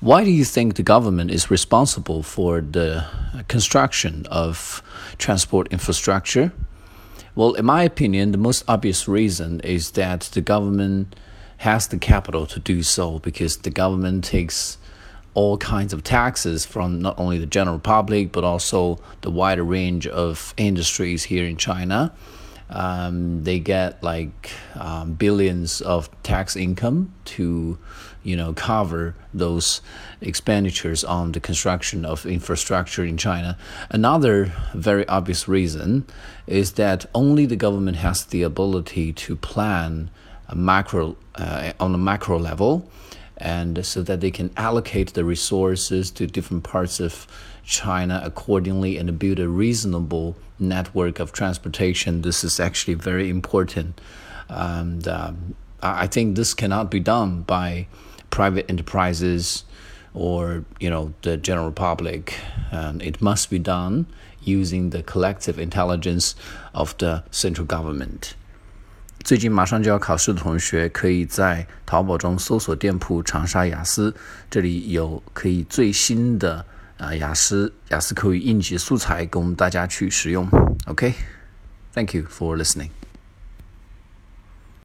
Why do you think the government is responsible for the construction of transport infrastructure? Well, in my opinion, the most obvious reason is that the government has the capital to do so because the government takes all kinds of taxes from not only the general public but also the wider range of industries here in China. Um, they get like um, billions of tax income to, you know, cover those expenditures on the construction of infrastructure in China. Another very obvious reason is that only the government has the ability to plan a macro uh, on a macro level and so that they can allocate the resources to different parts of China accordingly and build a reasonable network of transportation. This is actually very important. And um, I think this cannot be done by private enterprises or you know the general public. And it must be done using the collective intelligence of the central government. 最近马上就要考试的同学，可以在淘宝中搜索店铺“长沙雅思”，这里有可以最新的啊雅思雅思口语应急素材供大家去使用。OK，Thank you for listening。